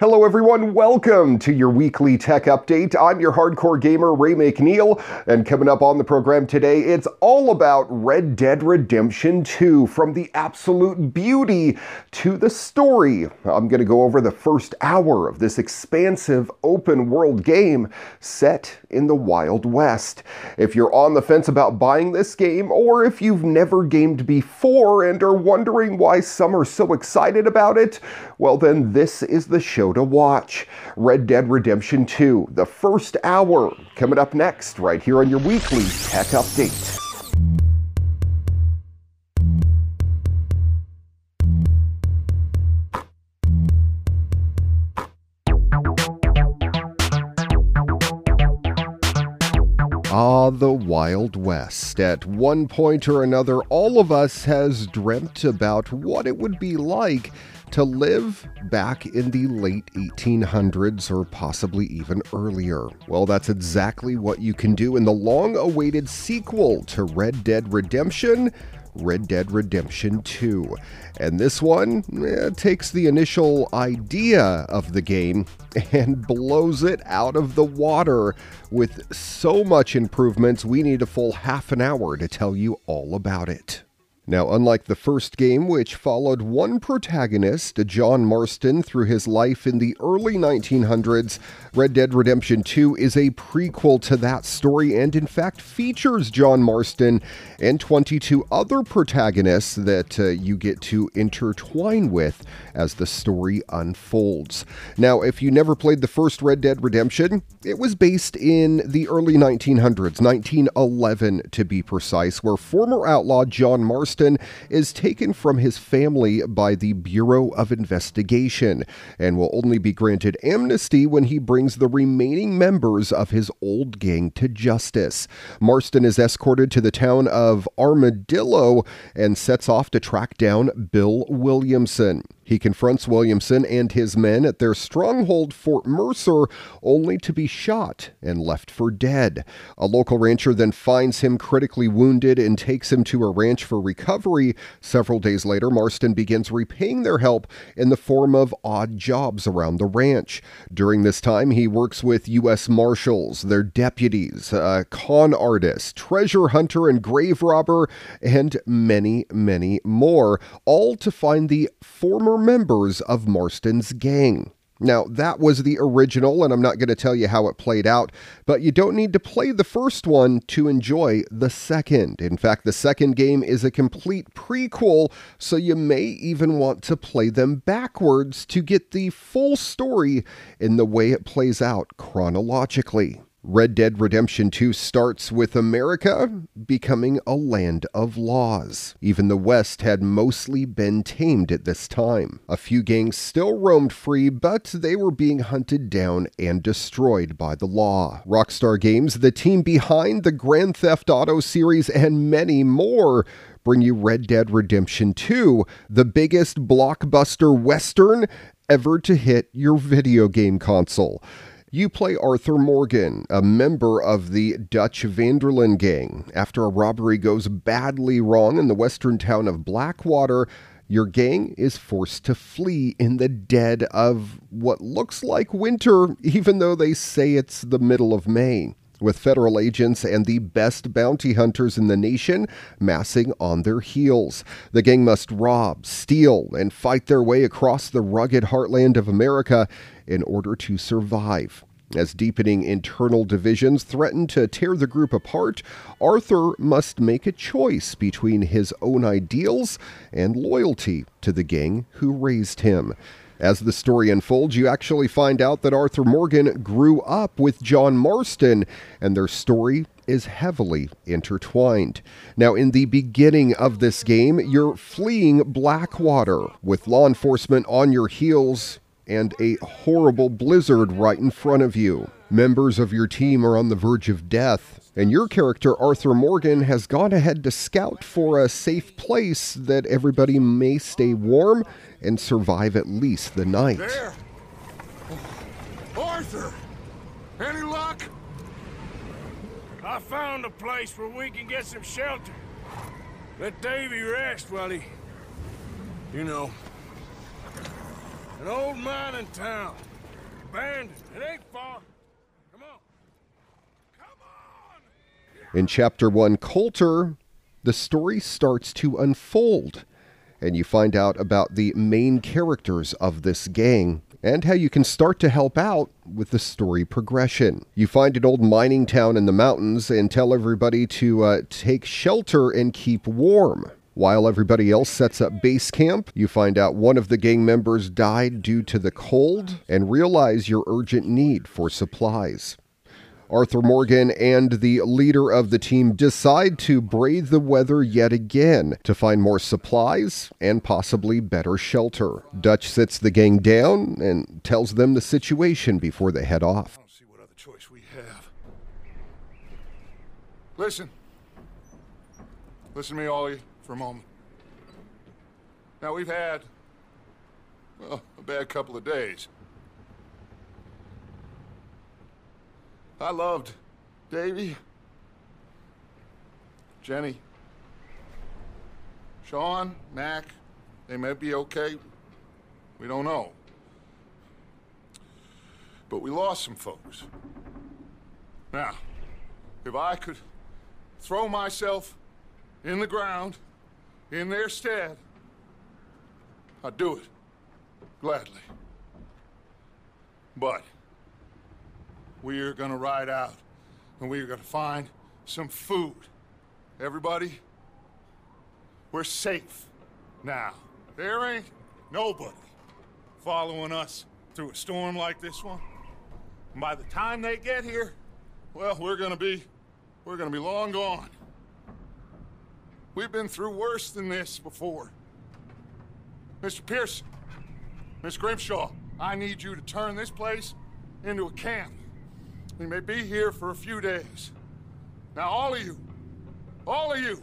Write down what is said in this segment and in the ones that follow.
Hello, everyone. Welcome to your weekly tech update. I'm your hardcore gamer, Ray McNeil, and coming up on the program today, it's all about Red Dead Redemption 2 from the absolute beauty to the story. I'm going to go over the first hour of this expansive open world game set in the Wild West. If you're on the fence about buying this game, or if you've never gamed before and are wondering why some are so excited about it, well, then this is the show to watch. Red Dead Redemption 2, the first hour, coming up next, right here on your weekly tech update. Ah, the Wild West. At one point or another, all of us has dreamt about what it would be like to live back in the late 1800s or possibly even earlier. Well, that's exactly what you can do in the long awaited sequel to Red Dead Redemption. Red Dead Redemption 2. And this one eh, takes the initial idea of the game and blows it out of the water with so much improvements, we need a full half an hour to tell you all about it. Now, unlike the first game, which followed one protagonist, John Marston, through his life in the early 1900s, Red Dead Redemption 2 is a prequel to that story and, in fact, features John Marston and 22 other protagonists that uh, you get to intertwine with as the story unfolds. Now, if you never played the first Red Dead Redemption, it was based in the early 1900s, 1911 to be precise, where former outlaw John Marston is taken from his family by the Bureau of Investigation and will only be granted amnesty when he brings the remaining members of his old gang to justice. Marston is escorted to the town of Armadillo and sets off to track down Bill Williamson. He confronts Williamson and his men at their stronghold, Fort Mercer, only to be shot and left for dead. A local rancher then finds him critically wounded and takes him to a ranch for recovery. Several days later, Marston begins repaying their help in the form of odd jobs around the ranch. During this time, he works with U.S. Marshals, their deputies, a con artist, treasure hunter, and grave robber, and many, many more, all to find the former members of Marston's gang. Now, that was the original, and I'm not going to tell you how it played out, but you don't need to play the first one to enjoy the second. In fact, the second game is a complete prequel, so you may even want to play them backwards to get the full story in the way it plays out chronologically. Red Dead Redemption 2 starts with America becoming a land of laws. Even the West had mostly been tamed at this time. A few gangs still roamed free, but they were being hunted down and destroyed by the law. Rockstar Games, the team behind the Grand Theft Auto series and many more, bring you Red Dead Redemption 2, the biggest blockbuster western ever to hit your video game console. You play Arthur Morgan, a member of the Dutch Van der Linde gang. After a robbery goes badly wrong in the western town of Blackwater, your gang is forced to flee in the dead of what looks like winter, even though they say it's the middle of May with federal agents and the best bounty hunters in the nation massing on their heels. The gang must rob, steal, and fight their way across the rugged heartland of America in order to survive. As deepening internal divisions threaten to tear the group apart, Arthur must make a choice between his own ideals and loyalty to the gang who raised him. As the story unfolds, you actually find out that Arthur Morgan grew up with John Marston, and their story is heavily intertwined. Now, in the beginning of this game, you're fleeing Blackwater with law enforcement on your heels and a horrible blizzard right in front of you. Members of your team are on the verge of death, and your character, Arthur Morgan, has gone ahead to scout for a safe place that everybody may stay warm and survive at least the night. There! Arthur! Any luck? I found a place where we can get some shelter. Let Davy rest while he... You know. An old mining town. abandoned. It ain't far. Come on. Come on! In Chapter 1, Colter, the story starts to unfold, and you find out about the main characters of this gang and how you can start to help out with the story progression. You find an old mining town in the mountains and tell everybody to uh, take shelter and keep warm. While everybody else sets up base camp, you find out one of the gang members died due to the cold and realize your urgent need for supplies. Arthur Morgan and the leader of the team decide to brave the weather yet again to find more supplies and possibly better shelter. Dutch sits the gang down and tells them the situation before they head off. I don't see what other choice we have. Listen. Listen to me, all of you, for a moment. Now, we've had, well, a bad couple of days. I loved Davy, Jenny, Sean, Mac. They may be okay. We don't know. But we lost some folks. Now, if I could throw myself in the ground in their stead, I'd do it. Gladly. But we are gonna ride out and we are gonna find some food. Everybody, we're safe now. There ain't nobody following us through a storm like this one. And by the time they get here, well, we're gonna be, we're gonna be long gone. We've been through worse than this before. Mr. Pearson, Miss Grimshaw, I need you to turn this place into a camp. We may be here for a few days. Now, all of you, all of you,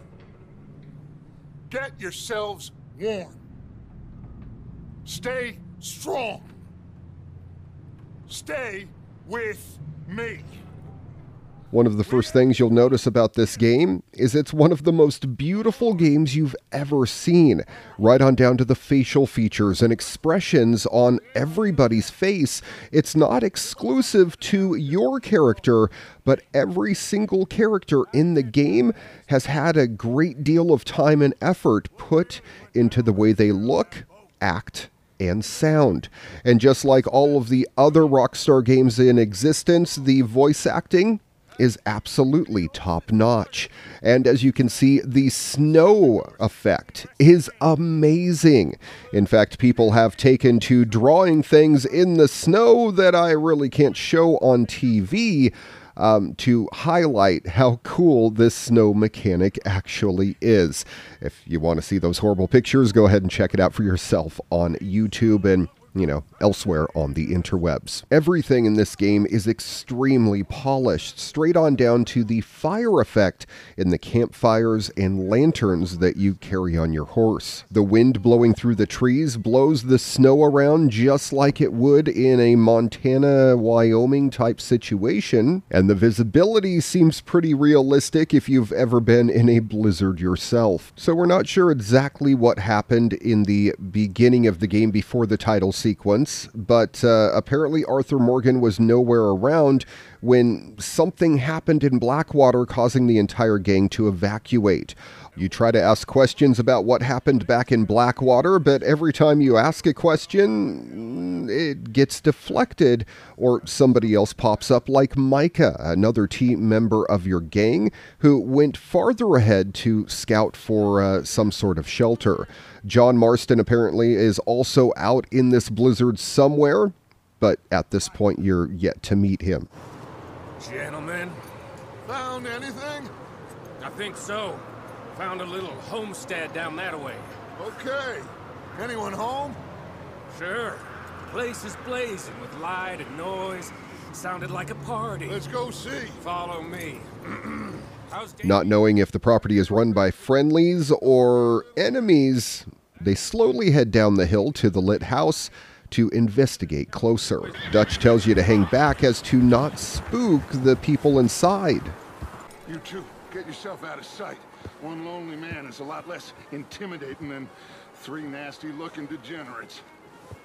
get yourselves warm. Stay strong. Stay with me. One of the first things you'll notice about this game is it's one of the most beautiful games you've ever seen, right on down to the facial features and expressions on everybody's face. It's not exclusive to your character, but every single character in the game has had a great deal of time and effort put into the way they look, act, and sound. And just like all of the other Rockstar games in existence, the voice acting is absolutely top notch. And as you can see, the snow effect is amazing. In fact, people have taken to drawing things in the snow that I really can't show on TV. Um, to highlight how cool this snow mechanic actually is. If you want to see those horrible pictures, go ahead and check it out for yourself on YouTube. And you know, elsewhere on the interwebs. Everything in this game is extremely polished, straight on down to the fire effect in the campfires and lanterns that you carry on your horse. The wind blowing through the trees blows the snow around just like it would in a Montana, Wyoming type situation, and the visibility seems pretty realistic if you've ever been in a blizzard yourself. So we're not sure exactly what happened in the beginning of the game before the title sequence, but uh, apparently Arthur Morgan was nowhere around when something happened in Blackwater, causing the entire gang to evacuate. You try to ask questions about what happened back in Blackwater, but every time you ask a question, it gets deflected, or somebody else pops up, like Micah, another team member of your gang, who went farther ahead to scout for uh, some sort of shelter. John Marston apparently is also out in this blizzard somewhere, but at this point, you're yet to meet him. Gentlemen, Found anything? I think so. Found a little homestead down that way. Okay. Anyone home? Sure. The Place is blazing with light and noise. Sounded like a party. Let's go see. Follow me. How's Not knowing if the property is run by friendlies or enemies, they slowly head down the hill to the lit house to investigate closer. Dutch tells you to hang back as to not spook the people inside. You two, get yourself out of sight. One lonely man is a lot less intimidating than three nasty-looking degenerates.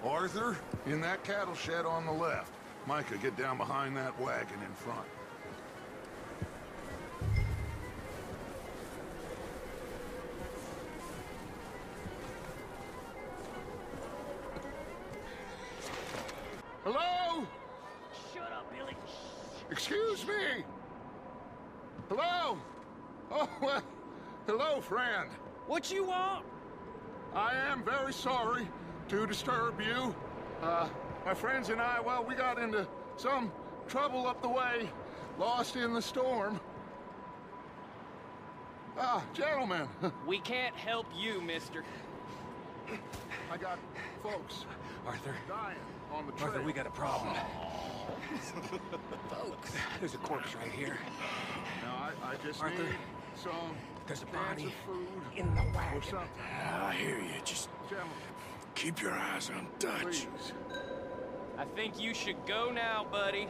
Arthur, in that cattle shed on the left. Micah, get down behind that wagon in front. Hello? Shut up, Billy. Excuse me? Hello? Oh, well, hello, friend. What you want? I am very sorry to disturb you. Uh, my friends and I, well, we got into some trouble up the way, lost in the storm. Ah, gentlemen, We can't help you, mister. I got folks Arthur, dying on the trail. Arthur, we got a problem. Folks, there's a corpse right here. Now, I, I just Arthur, need some There's a cans body of food in the or wagon. something. Ah, I hear you. Just Gentlemen, keep your eyes on Dutch. please. I think you should go now, buddy.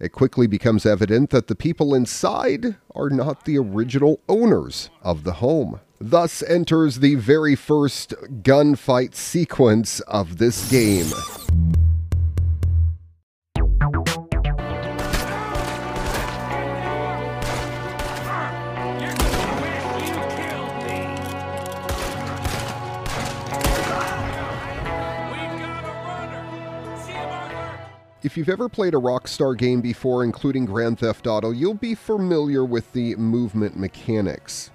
It quickly becomes evident that the people inside are not the original owners of the home. Thus enters the very first gunfight sequence of this game. If you've ever played a Rockstar game before, including Grand Theft Auto, you'll be familiar with the movement mechanics.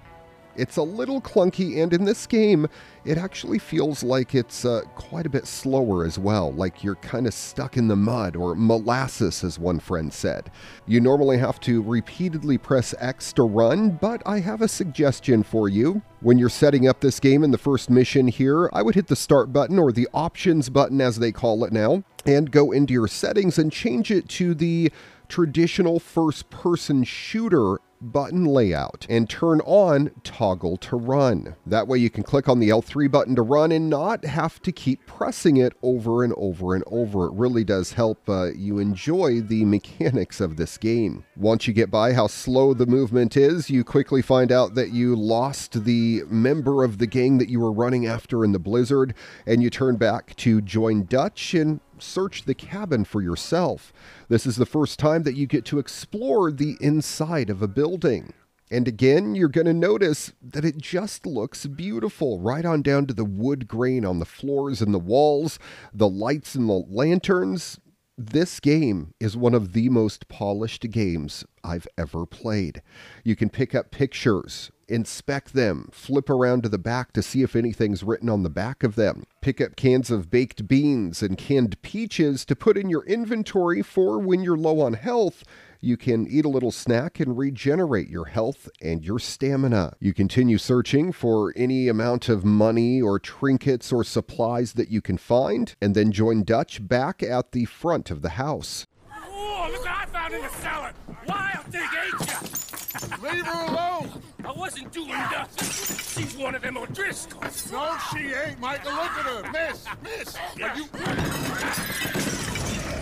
It's a little clunky, and in this game, it actually feels like it's uh, quite a bit slower as well, like you're kind of stuck in the mud or molasses, as one friend said. You normally have to repeatedly press X to run, but I have a suggestion for you. When you're setting up this game in the first mission here, I would hit the start button or the options button as they call it now, and go into your settings and change it to the traditional first person shooter button layout and turn on toggle to run. That way you can click on the L3 button to run and not have to keep pressing it over and over and over. It really does help uh, you enjoy the mechanics of this game. Once you get by how slow the movement is, you quickly find out that you lost the member of the gang that you were running after in the blizzard and you turn back to join Dutch and search the cabin for yourself. This is the first time that you get to explore the inside of a building. And again, you're going to notice that it just looks beautiful, right on down to the wood grain on the floors and the walls, the lights and the lanterns. This game is one of the most polished games I've ever played. You can pick up pictures, inspect them, flip around to the back to see if anything's written on the back of them, pick up cans of baked beans and canned peaches to put in your inventory for when you're low on health. You can eat a little snack and regenerate your health and your stamina. You continue searching for any amount of money or trinkets or supplies that you can find, and then join Dutch back at the front of the house. Oh, look what I found in the cellar! Wild thing, ain't ya? Leave her alone! I wasn't doing nothing. She's one of them O'Driscolls. No, she ain't, Micah. Look at her. Miss, miss. Are you...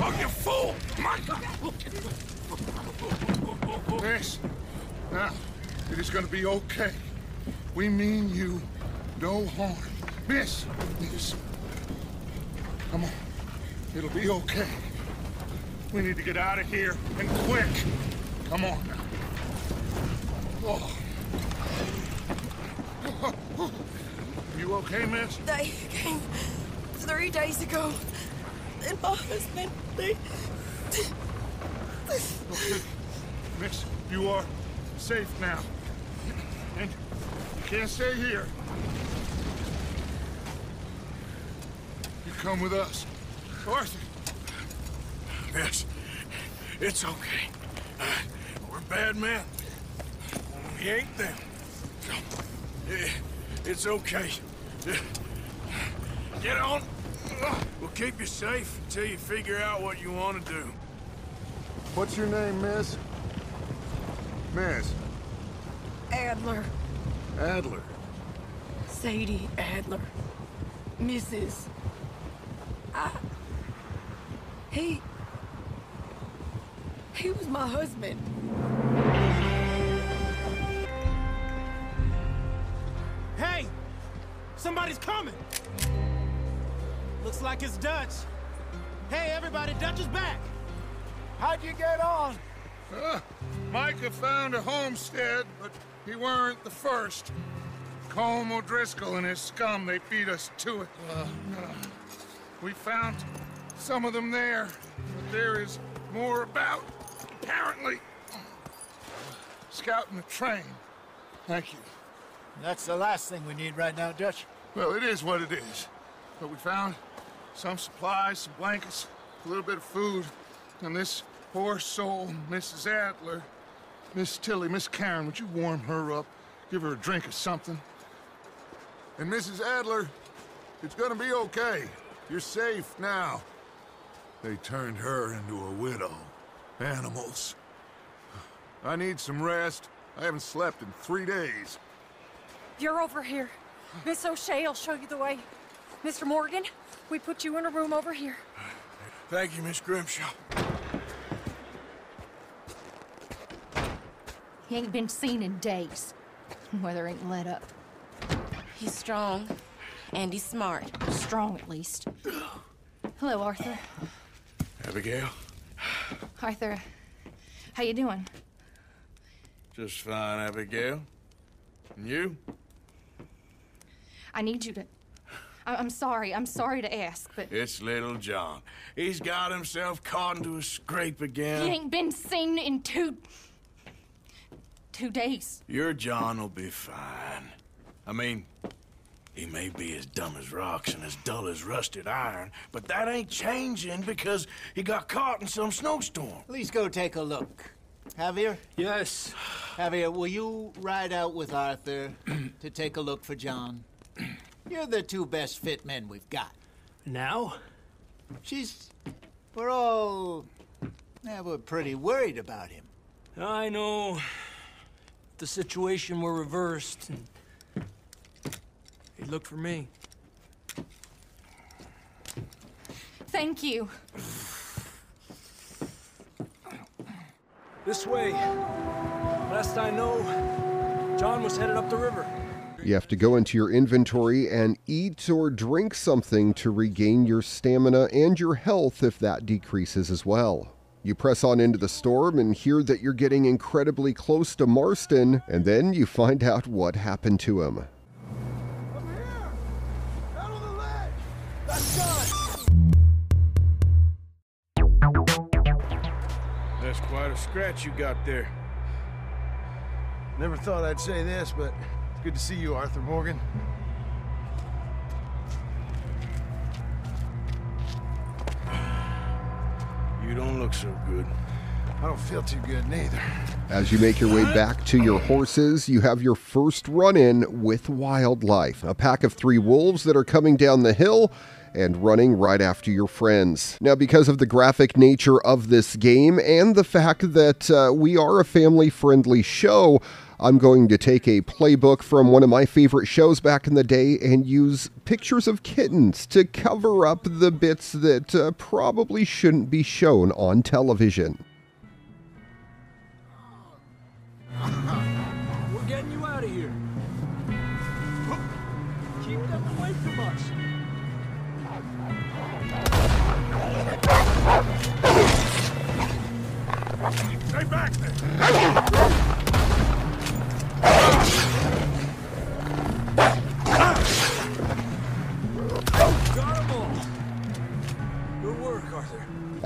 Oh, you fool! Micah! Miss. Now, it is gonna be okay. We mean you no harm. Miss, miss. Come on. It'll be okay. We need to get out of here, and quick. Come on now. Oh. You okay, miss? They came three days ago. And my husband, they. Okay. Miss, you are safe now. And you can't stay here. You come with us. Arthur, Miss, it's okay. Uh, we're bad men. We ain't them. So, eh, it's okay. Get on. We'll keep you safe until you figure out what you want to do. what's your name, miss? Miss Adler. Adler. Sadie Adler. Mrs. I. He. He was my husband. Coming! Looks like it's Dutch. Hey, everybody, Dutch is back. How'd you get on? Uh, Micah found a homestead, but he weren't the first. Colm O'Driscoll and his scum, they beat us to it. Uh, we found some of them there, but there is more about, apparently. Scouting the train. Thank you. That's the last thing we need right now, Dutch. Well, it is what it is. But we found some supplies, some blankets, a little bit of food, and this poor soul, Mrs. Adler. Miss Tilly, Miss Karen, would you warm her up? Give her a drink or something? And Mrs. Adler, it's gonna be okay. You're safe now. They turned her into a widow. Animals. I need some rest. I haven't slept in three days. You're over here. Miss O'Shea I'll show you the way. Mr. Morgan, we put you in a room over here. Thank you, Miss Grimshaw. He ain't been seen in days. Weather ain't let up. He's strong, and he's smart. Strong, at least. Hello, Arthur. Abigail? Arthur, how you doing? Just fine, Abigail. And you? I need you to... I- I'm sorry. I'm sorry to ask, but It's little John. He's got himself caught into a scrape again. he ain't been seen in two... two days. Your John will be fine. I mean, he may be as dumb as rocks and as dull as rusted iron, but that ain't changing because he got caught in some snowstorm. Please go take a look. Javier? Yes. Javier, will you ride out with Arthur to take a look for John? You're the two best fit men we've got. Now? She's. We're all. Yeah, we're pretty worried about him. I know. If the situation were reversed, and he'd look for me. Thank you. This way. Last I know, John was headed up the river. You have to go into your inventory and eat or drink something to regain your stamina and your health if that decreases as well. You press on into the storm and hear that you're getting incredibly close to Marston, and then you find out what happened to him. That's quite a scratch you got there. Never thought I'd say this, but it's good to see you, Arthur Morgan. You don't look so good. I don't feel too good neither. As you make your way back to your horses, you have your first run in with wildlife. A pack of three wolves that are coming down the hill and running right after your friends. Now, because of the graphic nature of this game and the fact that uh, we are a family friendly show, I'm going to take a playbook from one of my favorite shows back in the day and use pictures of kittens to cover up the bits that uh, probably shouldn't be shown on television. We're getting you out of here. Keep them away from us. Stay back there!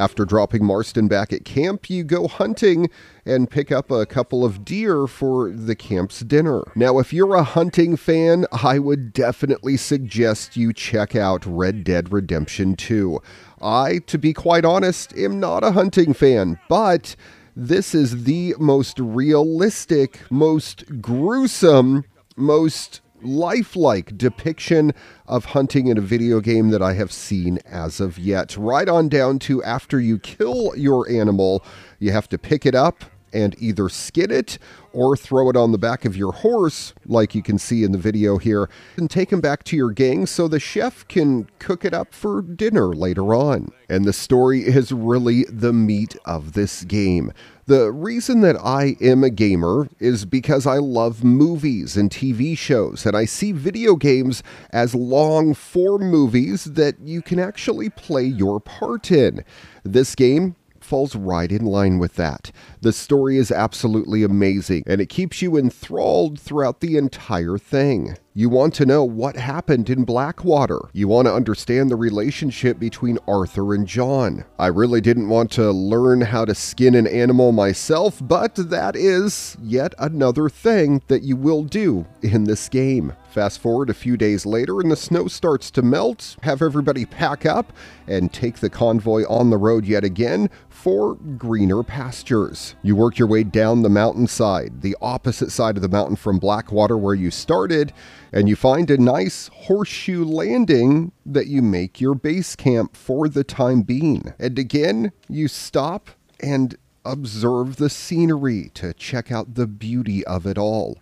After dropping Marston back at camp, you go hunting and pick up a couple of deer for the camp's dinner. Now, if you're a hunting fan, I would definitely suggest you check out Red Dead Redemption 2. I, to be quite honest, am not a hunting fan, but this is the most realistic, most gruesome, most lifelike depiction of hunting in a video game that I have seen as of yet. Right on down to after you kill your animal, you have to pick it up and either skin it or throw it on the back of your horse, like you can see in the video here, and take him back to your gang so the chef can cook it up for dinner later on. And the story is really the meat of this game. The reason that I am a gamer is because I love movies and TV shows, and I see video games as long form movies that you can actually play your part in. This game falls right in line with that. The story is absolutely amazing, and it keeps you enthralled throughout the entire thing. You want to know what happened in Blackwater. You want to understand the relationship between Arthur and John. I really didn't want to learn how to skin an animal myself, but that is yet another thing that you will do in this game. Fast forward a few days later, and the snow starts to melt. Have everybody pack up and take the convoy on the road yet again for greener pastures. You work your way down the mountainside, the opposite side of the mountain from Blackwater where you started, and you find a nice horseshoe landing that you make your base camp for the time being. And again, you stop and observe the scenery to check out the beauty of it all.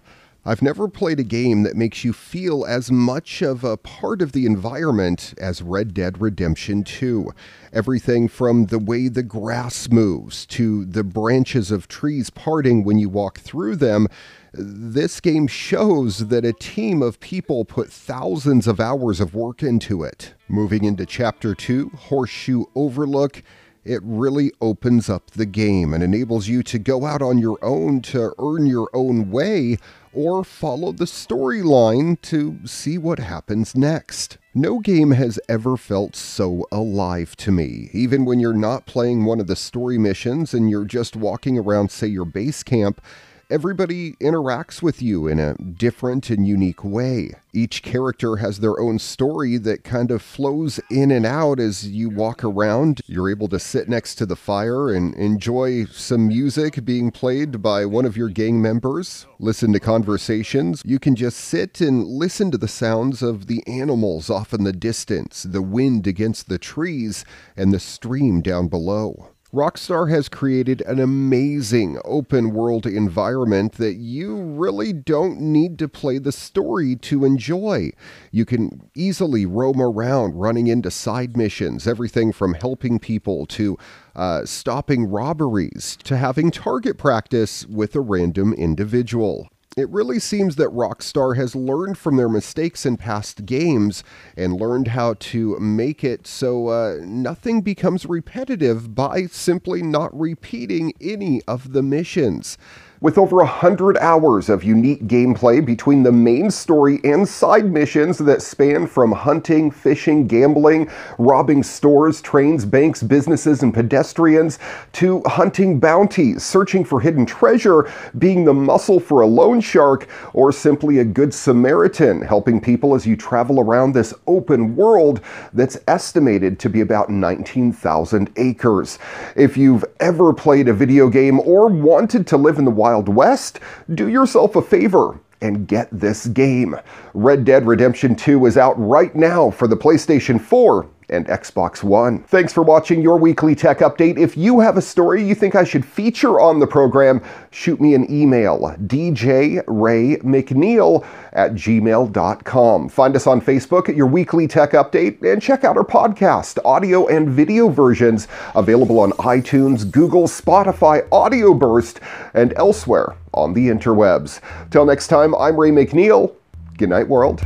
I've never played a game that makes you feel as much of a part of the environment as Red Dead Redemption 2. Everything from the way the grass moves to the branches of trees parting when you walk through them. This game shows that a team of people put thousands of hours of work into it. Moving into Chapter 2, Horseshoe Overlook it really opens up the game and enables you to go out on your own to earn your own way or follow the storyline to see what happens next. No game has ever felt so alive to me, even when you're not playing one of the story missions and you're just walking around, say, your base camp everybody interacts with you in a different and unique way. Each character has their own story that kind of flows in and out as you walk around. You're able to sit next to the fire and enjoy some music being played by one of your gang members, listen to conversations. You can just sit and listen to the sounds of the animals off in the distance, the wind against the trees, and the stream down below. Rockstar has created an amazing open world environment that you really don't need to play the story to enjoy. You can easily roam around running into side missions, everything from helping people to uh, stopping robberies to having target practice with a random individual. It really seems that Rockstar has learned from their mistakes in past games and learned how to make it so uh, nothing becomes repetitive by simply not repeating any of the missions. With over 100 hours of unique gameplay between the main story and side missions that span from hunting, fishing, gambling, robbing stores, trains, banks, businesses, and pedestrians, to hunting bounties, searching for hidden treasure, being the muscle for a loan shark, or simply a good Samaritan, helping people as you travel around this open world that's estimated to be about 19,000 acres. If you've ever played a video game or wanted to live in the wild, Wild West, do yourself a favor and get this game. Red Dead Redemption 2 is out right now for the PlayStation 4 and Xbox One. Thanks for watching your weekly tech update. If you have a story you think I should feature on the program, shoot me an email, djraymcneil at gmail.com. Find us on Facebook at your weekly tech update and check out our podcast, audio and video versions available on iTunes, Google, Spotify, Audio Burst, and elsewhere on the interwebs. Till next time, I'm Ray McNeil. Good night, world.